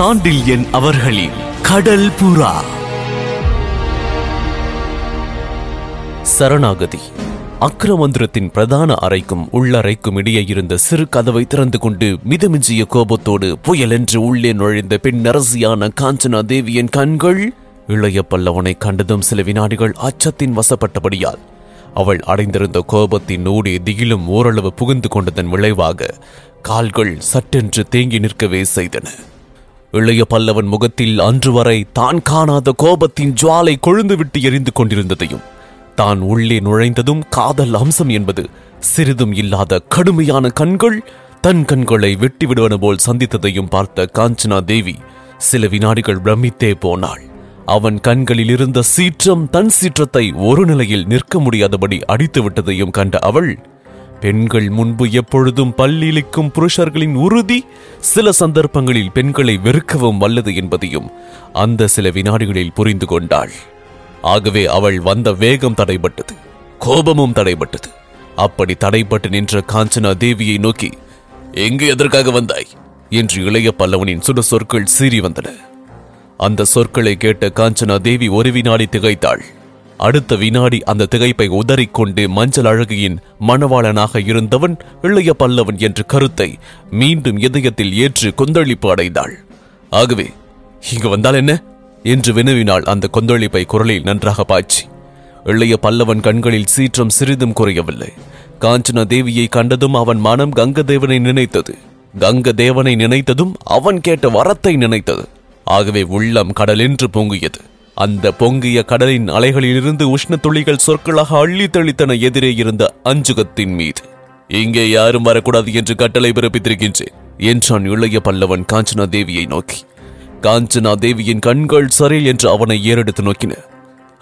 சாண்டில்யன் அவர்களின் கடல் புறா. சரணாகதி. அக்ரமந்திரத்தின் பிரதான அறைக்கும் உள்ளறைக்கும் இடையே இருந்த சிறு கதவை திறந்து கொண்டு மிதமிஞ்சிய கோபத்தோடு புயல் என்று உள்ளே நுழைந்த பெண் அரசியான காஞ்சனா தேவியின் கண்கள் இளைய பல்லவனை கண்டதும் சில வினாடிகள் அச்சத்தின் வசப்பட்டபடியால் அவள் அடைந்திருந்த கோபத்தின் ஊடே திகிலும் ஓரளவு புகுந்து கொண்டதன் விளைவாக கால்கள் சட்டென்று தேங்கி நிற்கவே செய்தன. இளைய பல்லவன் முகத்தில் அன்று வரை தான் காணாத கோபத்தின் ஜுவாலை கொழுந்துவிட்டு எரிந்து கொண்டிருந்ததையும் தான் உள்ளே நுழைந்ததும் காதல் அம்சம் என்பது சிறிதும் இல்லாத கடுமையான கண்கள் தன் கண்களை வெட்டி விடுவன போல் சந்தித்ததையும் பார்த்த காஞ்சனா தேவி சில வினாடிகள் பிரமித்தே போனாள். அவன் கண்களில் இருந்த சீற்றம் தன் சீற்றத்தை ஒரு நிலையில் நிற்க முடியாதபடி அடித்து விட்டதையும் கண்ட அவள் பெண்கள் முன்பு எப்பொழுதும் பல்லிழிக்கும் புருஷர்களின் உறுதி சில சந்தர்ப்பங்களில் பெண்களை வெறுக்கவும் வல்லது என்பதையும் அந்த சில வினாடிகளில் புரிந்து கொண்டாள். ஆகவே அவள் வந்த வேகம் தடைபட்டது கோபமும் தடைபட்டது. அப்படி தடைபட்டு நின்ற காஞ்சனா தேவியை நோக்கி எங்கு எதற்காக வந்தாய்? என்று இளைய பல்லவனின் சுட சொற்கள் சீறி வந்தன. அந்த சொற்களை கேட்ட காஞ்சனா தேவி ஒரு வினாடி திகைத்தாள். அடுத்த வினாடி அந்த திகைப்பை உதறிக்கொண்டு மஞ்சள் அழகியின் மணவாளனாக இருந்தவன் இளைய பல்லவன் என்ற கருத்தை மீண்டும் இதயத்தில் ஏற்று கொந்தளிப்பு அடைந்தாள். ஆகவே இங்கு வந்தால் என்ன? என்று வினவினாள் அந்த கொந்தளிப்பை குரலில் நன்றாக பாய்ச்சி. இளைய பல்லவன் கண்களில் சீற்றம் சிறிதும் குறையவில்லை. காஞ்சனா தேவியை கண்டதும் அவன் மனம் கங்கதேவனை நினைத்தது. கங்க தேவனை நினைத்ததும் அவன் கேட்ட வரத்தை நினைத்தது. ஆகவே உள்ளம் கடலென்று பொங்கியது அந்த பொங்கிய கடலின் அலைகளிலிருந்து உஷ்ண துளிகள் சொற்களாக அள்ளி தெளித்தன எதிரே இருந்த அஞ்சுகத்தின் மீது. இங்கே யாரும் வரக்கூடாது என்று கட்டளை பிறப்பித்திருக்கின்றேன் என்றான் இளைய பல்லவன் காஞ்சனா தேவியை நோக்கி. காஞ்சனா தேவியின் கண்கள் சரி என்று அவனை ஏறெடுத்து நோக்கின.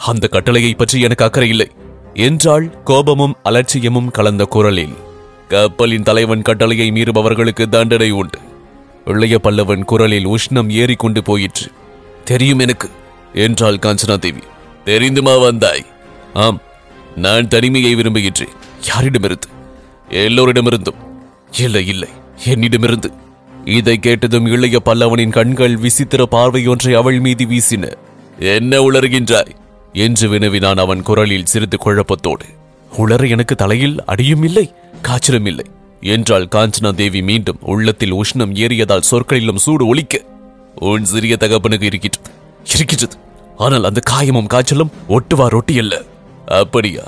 அந்த கட்டளையை பற்றி எனக்கு அக்கறை இல்லை என்றாள் கோபமும் அலட்சியமும் கலந்த குரலில். கப்பலின் தலைவன் கட்டளையை மீறுபவர்களுக்கு தண்டனை உண்டு. இளைய பல்லவன் குரலில் உஷ்ணம் ஏறிக்கொண்டு போயிற்று. தெரியும் எனக்கு என்றாள் காஞ்சனா தேவி தெரிந்துமா வந்தாய்? ஆம் நான் தனிமையை விரும்புகின்றேன். யாரிடமிருந்து? எல்லோரிடமிருந்தும். இல்லை இல்லை என்னிடமிருந்து. இதை கேட்டதும் இளைய பல்லவனின் கண்கள் விசித்திர பார்வையொன்றை அவள் மீது வீசின. என்ன உளறுகின்றாய்? என்று வினவினான் அவன் குரலில் சிறிது குழப்பத்தோடு. உளற எனக்கு தலையில் அடியும் இல்லை காய்ச்சலும் இல்லை என்றால் காஞ்சனா தேவி மீண்டும் உள்ளத்தில் உஷ்ணம் ஏறியதால் சொற்களிலும் சூடு ஒலிக்க. உன் சிறிய தகப்பனுக்கு இருக்கின்றது இருக்கிறது ஆனால் அந்த காயமும் காய்ச்சலும் ஒட்டுவார் ஒட்டி அல்ல. அப்படியா?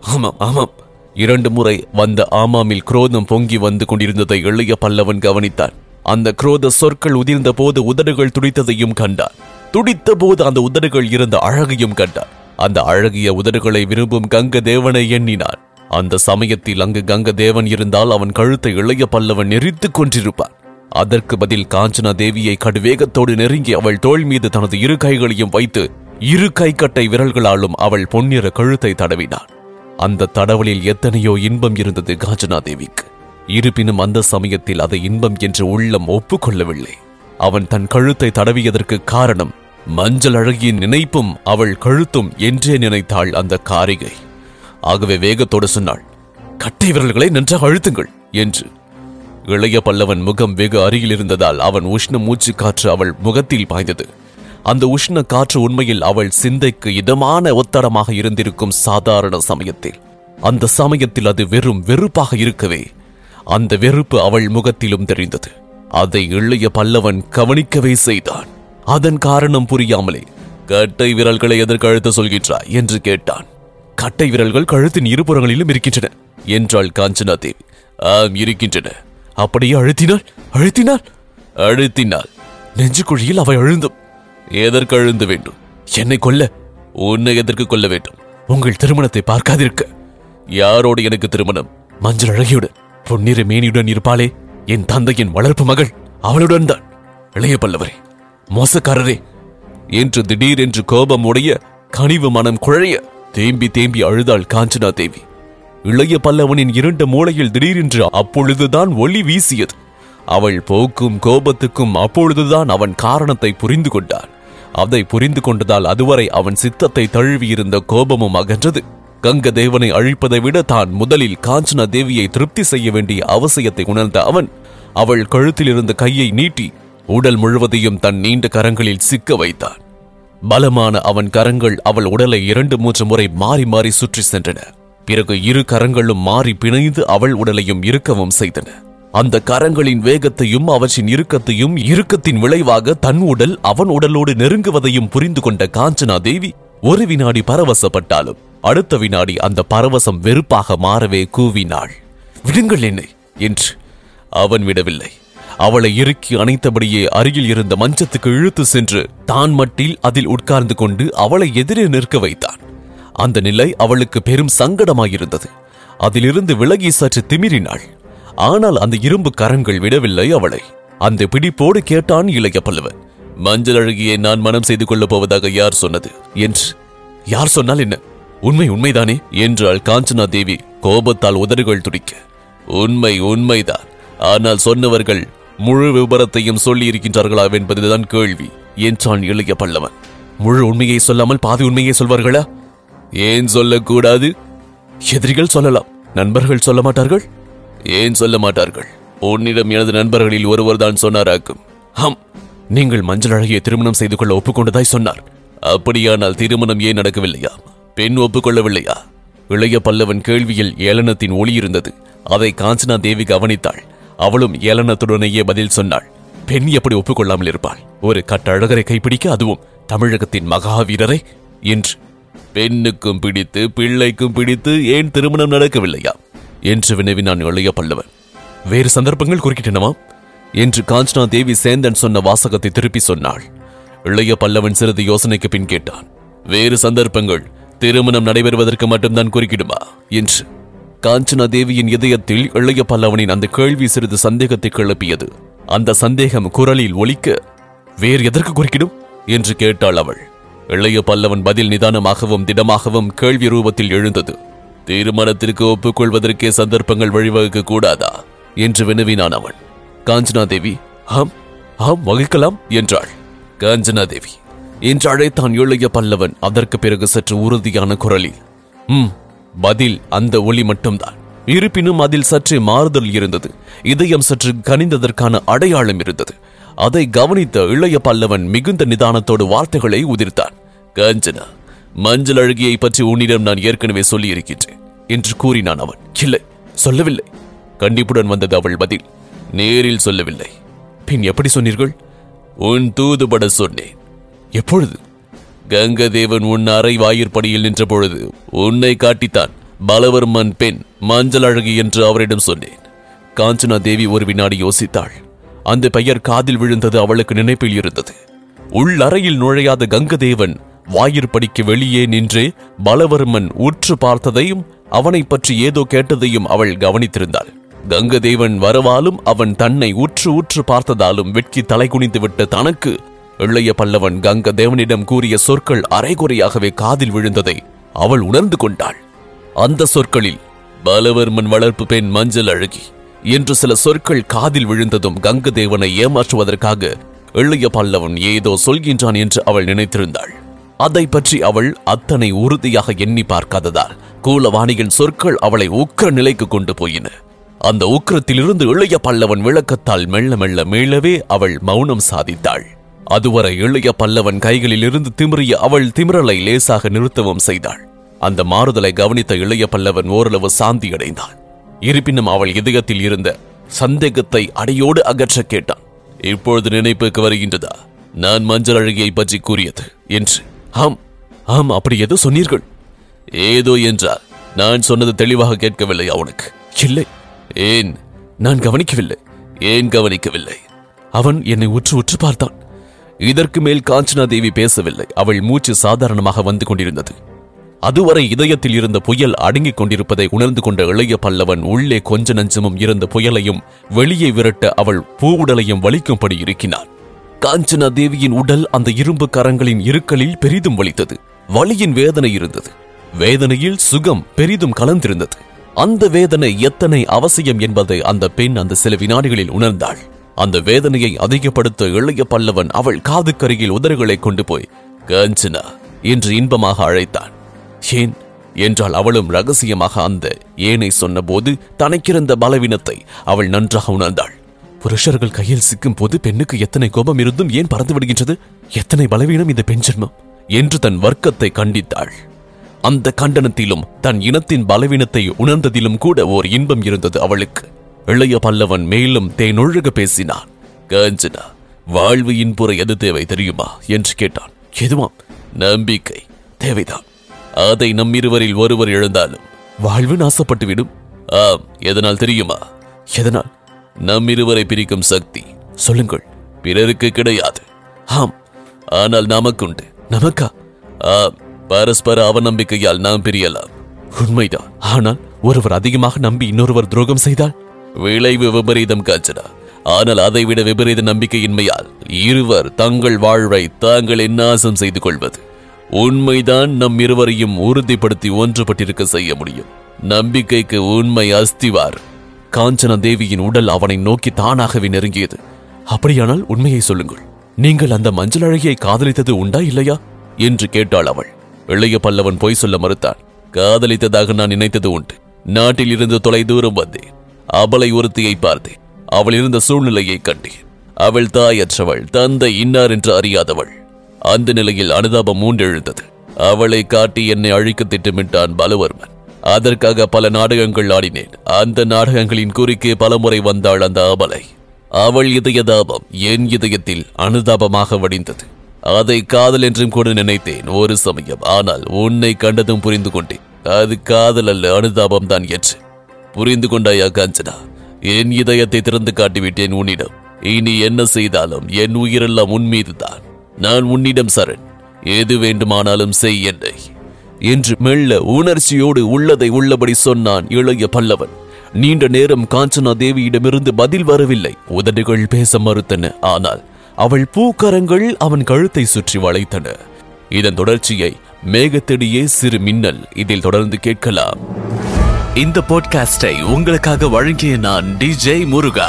ஆமாம் ஆமாம். இரண்டு முறை வந்த ஆமாமில் குரோதம் பொங்கி வந்து கொண்டிருந்ததை இளைய பல்லவன் கவனித்தான். அந்த குரோத சொற்கள் உதிர்ந்த போது உதடுகள் துடித்ததையும் கண்டான். துடித்த போது அந்த உதடுகள் இருந்த அழகையும் கண்டான். அந்த அழகிய உதடுகளை விரும்பும் கங்க தேவனை எண்ணினான். அந்த சமயத்தில் அங்கு கங்க தேவன் இருந்தால் அவன் கழுத்தை இளைய பல்லவன் எரித்துக் கொண்டிருப்பான் அதற்கு பதில் காஞ்சனா தேவியை கடுவேகத்தோடு நெருங்கி அவள் தோள் மீது தனது இரு கைகளையும் வைத்து இரு கைக்கட்டை விரல்களாலும் அவள் பொன்னிற கழுத்தை தடவினான் அந்த தடவலில் எத்தனையோ இன்பம் இருந்தது காஞ்சனா தேவிக்கு. இருப்பினும் அந்த சமயத்தில் அதை இன்பம் என்று உள்ளம் ஒப்புக்கொள்ளவில்லை. அவன் தன் கழுத்தை தடவியதற்கு காரணம் மஞ்சள் அழகியின் நினைப்பும் அவள் கழுத்தும் என்றே நினைத்தாள் அந்த காரிகை. ஆகவே வேகத்தோடு சொன்னாள் கட்டை விரல்களை நன்றாக அழுத்துங்கள் என்று. இளைய பல்லவன் முகம் வெகு அருகில் இருந்ததால் அவன் உஷ்ண மூச்சு காற்று அவள் முகத்தில் பாய்ந்தது. அந்த உஷ்ண காற்று உண்மையில் அவள் சிந்தைக்கு இதமான ஒத்தடமாக இருந்திருக்கும் சாதாரண சமயத்தில். அந்த சமயத்தில் அது வெறும் வெறுப்பாக இருக்கவே அந்த வெறுப்பு அவள் முகத்திலும் தெரிந்தது. அதை இளைய பல்லவன் கவனிக்கவே செய்தான். அதன் காரணம் புரியாமலே கட்டை விரல்களை எதற்கழுத்த சொல்கின்றாய்? என்று கேட்டான். கட்டை விரல்கள் கழுத்தின் இருபுறங்களிலும் இருக்கின்றன என்றாள் காஞ்சனா தேவி. ஆம் இருக்கின்றன. அப்படியே அழுத்தினாள் அழுத்தினாள். அழுத்தினாள். நெஞ்சுக்குழியில் அவள் அழுந்தும். எதற்கு அழுந்த வேண்டும்? என்னை கொல்ல. உன்னை எதற்கு கொல்ல வேண்டும்? உங்கள் திருமணத்தை பார்க்காதிருக்க. யாரோடு எனக்கு திருமணம்? மஞ்சள் அழகியுடன் பொன்னிற மேனியுடன் இருப்பாளே. என் தந்தையின் வளர்ப்பு மகள் அவளுடன் தான். இளைய பல்லவரே மோசக்காரரே. என்று திடீரென்று கோபம் உடைய கனிவு மனம் குழைய தேம்பி தேம்பி அழுதாள் காஞ்சனா தேவி. இளைய பல்லவனின் இரண்டு மூளையில் திடீரென்று அப்பொழுதுதான் ஒளி வீசியது. அவள் போக்கும் கோபத்துக்கும் அப்பொழுதுதான் அவன் காரணத்தை புரிந்து கொண்டான் அதை புரிந்து கொண்டதால் அதுவரை அவன் சித்தத்தை தழுவியிருந்த கோபமும் அகன்றது. கங்க தேவனை அழிப்பதை விட தான் முதலில் காஞ்சனா தேவியை திருப்தி செய்ய வேண்டிய அவசியத்தை உணர்ந்த அவன் அவள் கழுத்தில் இருந்த கையை நீட்டி உடல் முழுவதையும் தன் நீண்ட கரங்களில் சிக்க வைத்தான். பலமான அவன் கரங்கள் அவள் உடலை இரண்டு மூன்று முறை மாறி மாறி சுற்றி சென்றன. பிறகு இரு கரங்களும் மாறி பிணைந்து அவள் உடலையும் இருக்கவும் செய்தன. அந்த கரங்களின் வேகத்தையும் அவற்றின் இறுக்கத்தையும் இறுக்கத்தின் விளைவாக தன் உடல் அவன் உடலோடு நெருங்குவதையும் புரிந்து கொண்ட காஞ்சனா தேவி ஒரு வினாடி பரவசப்பட்டாலும் அடுத்த வினாடி அந்த பரவசம் வெறுப்பாக மாறவே கூவினாள். விடுங்கள் என்னை என்று. அவன் விடவில்லை. அவளை இறுக்கி அணைத்தபடியே அருகில் இருந்த மஞ்சத்துக்கு இழுத்து சென்று தான் மட்டில் அதில் உட்கார்ந்து கொண்டு அவளை எதிரே நிற்க வைத்தான். அந்த நிலை அவளுக்கு பெரும் சங்கடமாயிருந்தது. அதிலிருந்து விலகி சற்று திமிரினாள். ஆனால் அந்த இரும்பு கரங்கள் விடவில்லை அவளை. அந்த பிடிப்போடு கேட்டான் இளைய பல்லவன் மஞ்சள் அழகியை நான் மனம் செய்து கொள்ளப் போவதாக யார் சொன்னது? என்று. யார் சொன்னால் என்ன? உண்மை உண்மைதானே? என்றாள் காஞ்சனா தேவி கோபத்தால் உதடுகள் துடிக்க. உண்மை உண்மைதான். ஆனால் சொன்னவர்கள் முழு விபரத்தையும் சொல்லி இருக்கின்றார்களா என்பதுதான் கேள்வி என்றான் இளைய பல்லவன். முழு உண்மையை சொல்லாமல் பாதி உண்மையை சொல்வார்களா? ஏன் சொல்லக்கூடாது? எதிரிகள் சொல்லலாம். நண்பர்கள் சொல்ல மாட்டார்கள்? ஏன் சொல்ல மாட்டார்கள்? உன்னிடம் எனது நண்பர்களில் ஒருவர் தான் சொன்னாராக்கும். ஹம் நீங்கள் மஞ்சள் அழகியை திருமணம் செய்து கொள்ள ஒப்புக்கொண்டதாய் சொன்னார். அப்படியானால் திருமணம் ஏன் நடக்கவில்லையா? பெண் ஒப்புக்கொள்ளவில்லையா? இளைய பல்லவன் கேள்வியில் ஏளனத்தின் ஒளி இருந்தது. அதை காஞ்சனா தேவி கவனித்தாள் அவளும் ஏளனத்துடனேயே பதில் சொன்னாள். பெண் எப்படி ஒப்புக்கொள்ளாமல் இருப்பாள்? ஒரு கட்டழகரை கைப்பிடிக்க அதுவும் தமிழகத்தின் மகாவீரரை? என்று பெண்ணுக்கும் பிடித்து பிள்ளைக்கும் பிடித்து ஏன் திருமணம் நடக்கவில்லையா? என்று வினவினான் இளைய பல்லவன். வேறு சந்தர்ப்பங்கள் குறுக்கிட்டனவா? என்று காஞ்சனா தேவி சேந்தன் சொன்ன வாசகத்தை திருப்பி சொன்னாள். இளைய பல்லவன் சிறிது யோசனைக்கு பின் கேட்டான். வேறு சந்தர்ப்பங்கள் திருமணம் நடைபெறுவதற்கு மட்டும்தான் குறுக்கிடுமா? என்று. காஞ்சனா தேவியின் இதயத்தில் இளைய பல்லவனின் அந்த கேள்வி சிறிது சந்தேகத்தை கிளப்பியது. அந்த சந்தேகம் குரலில் ஒலிக்க வேறு எதற்கு குறுக்கிடும்? என்று கேட்டாள் அவள். இளைய பல்லவன் பதில் நிதானமாகவும் திடமாகவும் கேள்வி ரூபத்தில் எழுந்தது. தீர்மானத்திற்கு ஒப்புக்கொள்வதற்கே சந்தர்ப்பங்கள் வழிவகுக்க கூடாதா? என்று வினவினான் அவன். காஞ்சனா தேவி ஆம் ஆம் வகிக்கலாம் என்றாள். காஞ்சனா தேவி என்று அழைத்தான் இளைய பல்லவன் அதற்கு பிறகு சற்று உறுதியான குரலில். ம் பதில் அந்த ஒளி மட்டும்தான். இருப்பினும் அதில் சற்றே மாறுதல் இருந்தது. இதயம் சற்று கனிந்ததற்கான அடையாளம் இருந்தது. அதை கவனித்த இளைய பல்லவன் மிகுந்த நிதானத்தோடு வார்த்தைகளை உதிர்த்தான். காஞ்சனா மஞ்சள் அழகியை பற்றி உன்னிடம் நான் ஏற்கனவே சொல்லியிருக்கின்றேன் என்று கூறினான் அவன். இல்லை சொல்லவில்லை. கண்டிப்புடன் வந்தது அவள் பதில் நேரில் சொல்லவில்லை. பின் எப்படி சொன்னீர்கள்? உன் தூதுபட சொன்னேன். எப்பொழுது? கங்கதேவன் உன் அறை வாயிற்படியில் நின்ற பொழுது உன்னை காட்டித்தான் பலவர்மன் பெண் மஞ்சள் அழகி என்று அவரிடம் சொன்னேன். காஞ்சனா தேவி ஒரு வினாடி யோசித்தாள். அந்த பெயர் காதில் விழுந்தது அவளுக்கு நினைப்பில் இருந்தது. உள்ளறையில் நுழையாத கங்கதேவன் வாயிற்படிக்கு வெளியே நின்றே பலவர்மன் உற்று பார்த்ததையும் அவனை பற்றி ஏதோ கேட்டதையும் அவள் கவனித்திருந்தாள். கங்கதேவன் வரவாலும் அவன் தன்னை உற்று உற்று பார்த்ததாலும் வெட்கி தலை குனிந்துவிட்ட தனக்கு இளைய பல்லவன் கங்கதேவனிடம் கூறிய சொற்கள் அரைகுறையாகவே காதில் விழுந்ததை அவள் உணர்ந்து கொண்டாள். அந்த சொற்களில் பலவர்மன் வளர்ப்பு பெண் மஞ்சள் அழகி என்று சில சொற்கள் காதில் விழுந்ததும் கங்கதேவனை ஏமாற்றுவதற்காக இளைய பல்லவன் ஏதோ சொல்கின்றான் என்று அவள் நினைத்திருந்தாள். அதை பற்றி அவள் அத்தனை உறுதியாக எண்ணி பார்க்காததால் கூலவாணியின் சொற்கள் அவளை உக்கிர நிலைக்கு கொண்டு போயின. அந்த உக்கிரத்திலிருந்து இளைய பல்லவன் விளக்கத்தால் மெல்ல மெல்ல மீளவே அவள் மௌனம் சாதித்தாள். அதுவரை இளைய பல்லவன் கைகளிலிருந்து திமிரிய திமிறிய அவள் திமிரலை லேசாக நிறுத்தவும் செய்தாள். அந்த மாறுதலை கவனித்த இளைய பல்லவன் ஓரளவு சாந்தியடைந்தான். இருப்பினும் அவள் இதயத்தில் இருந்த சந்தேகத்தை அடியோடு அகற்ற கேட்டான். இப்பொழுது நினைப்புக்கு வருகின்றதா? நான் மஞ்சள் அழகியை பற்றி கூறியது என்று ஆம் ஆம் அப்படி ஏதோ சொன்னீர்கள். ஏதோ என்றால் நான் சொன்னது தெளிவாக கேட்கவில்லை அவனுக்கு இல்லை. ஏன்? நான் கவனிக்கவில்லை. ஏன் கவனிக்கவில்லை? அவன் என்னை உற்று உற்று பார்த்தான். இதற்கு மேல் காஞ்சனா தேவி பேசவில்லை. அவள் மூச்சு சாதாரணமாக வந்து கொண்டிருந்தது. அதுவரை இதயத்தில் இருந்த புயல் அடங்கிக் கொண்டிருப்பதை உணர்ந்து கொண்ட இளைய பல்லவன் உள்ளே கொஞ்ச நஞ்சமும் இருந்த புயலையும் வெளியே விரட்ட அவள் பூவுடலையும் வலிக்கும்படி இருக்கினான் காஞ்சனா தேவியின் உடல் அந்த இரும்பு கரங்களின் இருக்கலில் பெரிதும் வலித்தது. வலியின் வேதனை இருந்தது. வேதனையில் சுகம் பெரிதும் கலந்திருந்தது. அந்த வேதனை எத்தனை அவசியம் என்பதை அந்த பெண் அந்த சில வினாடிகளில் உணர்ந்தாள். அந்த வேதனையை அதிகப்படுத்த இளைய பல்லவன் அவள் காதுக்கருகில் உதறுகளை கொண்டு போய் காஞ்சனா என்று இன்பமாக அழைத்தான். ஏன்? என்றால் அவளும் ரகசியமாக அந்த ஏனை சொன்னபோது தனக்கிருந்த பலவீனத்தை அவள் நன்றாக உணர்ந்தாள். புருஷர்கள் கையில் சிக்கும் போது பெண்ணுக்கு எத்தனை கோபம் இருந்தும் ஏன் பறந்து விடுகின்றது? எத்தனை பலவீனம் இந்த பெண் ஜென்மம்? என்று தன் வர்க்கத்தை கண்டித்தாள். அந்த கண்டனத்திலும் தன் இனத்தின் பலவீனத்தை உணர்ந்ததிலும் கூட ஓர் இன்பம் இருந்தது அவளுக்கு. இளைய பல்லவன் மேலும் தேனொழுக பேசினான். காஞ்சனா வாழ்வு இன்புற எது தேவை தெரியுமா? என்று கேட்டான். எதுவாம் நம்பிக்கை. தேவைதான். அதை நம் இருவரில் ஒருவர் எழுந்தாலும் வாழ்வு நாசப்பட்டுவிடும். ஆம். எதனால் தெரியுமா? எதனால்? நம் இருவரை பிரிக்கும் சக்தி. சொல்லுங்கள். பிறருக்கு கிடையாது. ஆம். ஆனால் நமக்குண்டு. நமக்கா? ஆ பரஸ்பர அவநம்பிக்கையால் நாம் பிரியலாம். உண்மைதான். ஆனால் ஒருவர் அதிகமாக நம்பி இன்னொருவர் துரோகம் செய்தால்? விளைவு விபரீதம் காஞ்சனா ஆனால் அதைவிட விபரீத நம்பிக்கையின்மையால் இருவர் தங்கள் வாழ்வை தாங்களே நாசம் செய்து கொள்வது. உண்மைதான் நம் இருவரையும் உறுதிப்படுத்தி ஒன்றுபட்டிருக்க செய்ய முடியும். நம்பிக்கைக்கு உண்மை அஸ்திவார். காஞ்சனா தேவியின் உடல் அவனை நோக்கி தானாகவே நெருங்கியது. அப்படியானால் உண்மையை சொல்லுங்கள். நீங்கள் அந்த மஞ்சள் அழகியை காதலித்தது உண்டா இல்லையா? என்று கேட்டாள் அவள். இளைய பல்லவன் பொய் சொல்ல மறுத்தான் காதலித்ததாக நான் நினைத்தது உண்டு. நாட்டில் இருந்து தொலை தூரம் வந்தேன். அவளை ஒருத்தியை பார்த்தேன். அவள் இருந்த சூழ்நிலையை கண்டேன். அவள் தாயற்றவள் தந்தை இன்னார் என்று அறியாதவள். அந்த நிலையில் அனுதாபம் மூண்டெழுந்தது. அவளை காட்டி என்னை அழிக்க திட்டமிட்டான் பலவர்மன். அதற்காக பல நாடகங்கள் ஆடினேன். அந்த நாடகங்களின் குறுக்கே பலமுறை வந்தாள் அந்த அபலை அவள் இதயதாபம் என் இதயத்தில் அனுதாபமாக வடிந்தது. அதை காதல் என்றும் கூட நினைத்தேன் ஒரு சமயம். ஆனால் உன்னை கண்டதும் புரிந்து கொண்டேன். அது காதல் அல்ல அனுதாபம் தான் என்று. புரிந்து கொண்டாயா காஞ்சனா? என் இதயத்தை திறந்து காட்டிவிட்டேன் உன்னிடம். இனி என்ன செய்தாலும் என் உயிரெல்லாம் உன் மீதுதான். நான் உன்னிடம் சரண். எது வேண்டுமானாலும் செய் என்னை. என்று மெல்ல உணர்ச்சியோடு உள்ளதை உள்ளபடி சொன்னான் இளைய பல்லவன். நீண்ட நேரம் காஞ்சனா தேவியிடமிருந்து பதில் வரவில்லை. உதடுகள் பேச மறுத்தன. ஆனால் அவள் பூக்கரங்கள் அவன் கழுத்தை சுற்றி வளைத்தன. இதன் தொடர்ச்சியை மேகத்தடியே சிறு மின்னல் இதில் தொடர்ந்து கேட்கலாம். இந்த பாட்காஸ்டை உங்களுக்காக வழங்கிய நான் டிஜே முருகா.